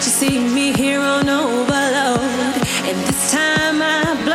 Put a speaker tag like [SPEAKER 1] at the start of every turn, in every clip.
[SPEAKER 1] that you
[SPEAKER 2] see me here on overload. And this time I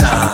[SPEAKER 3] Won't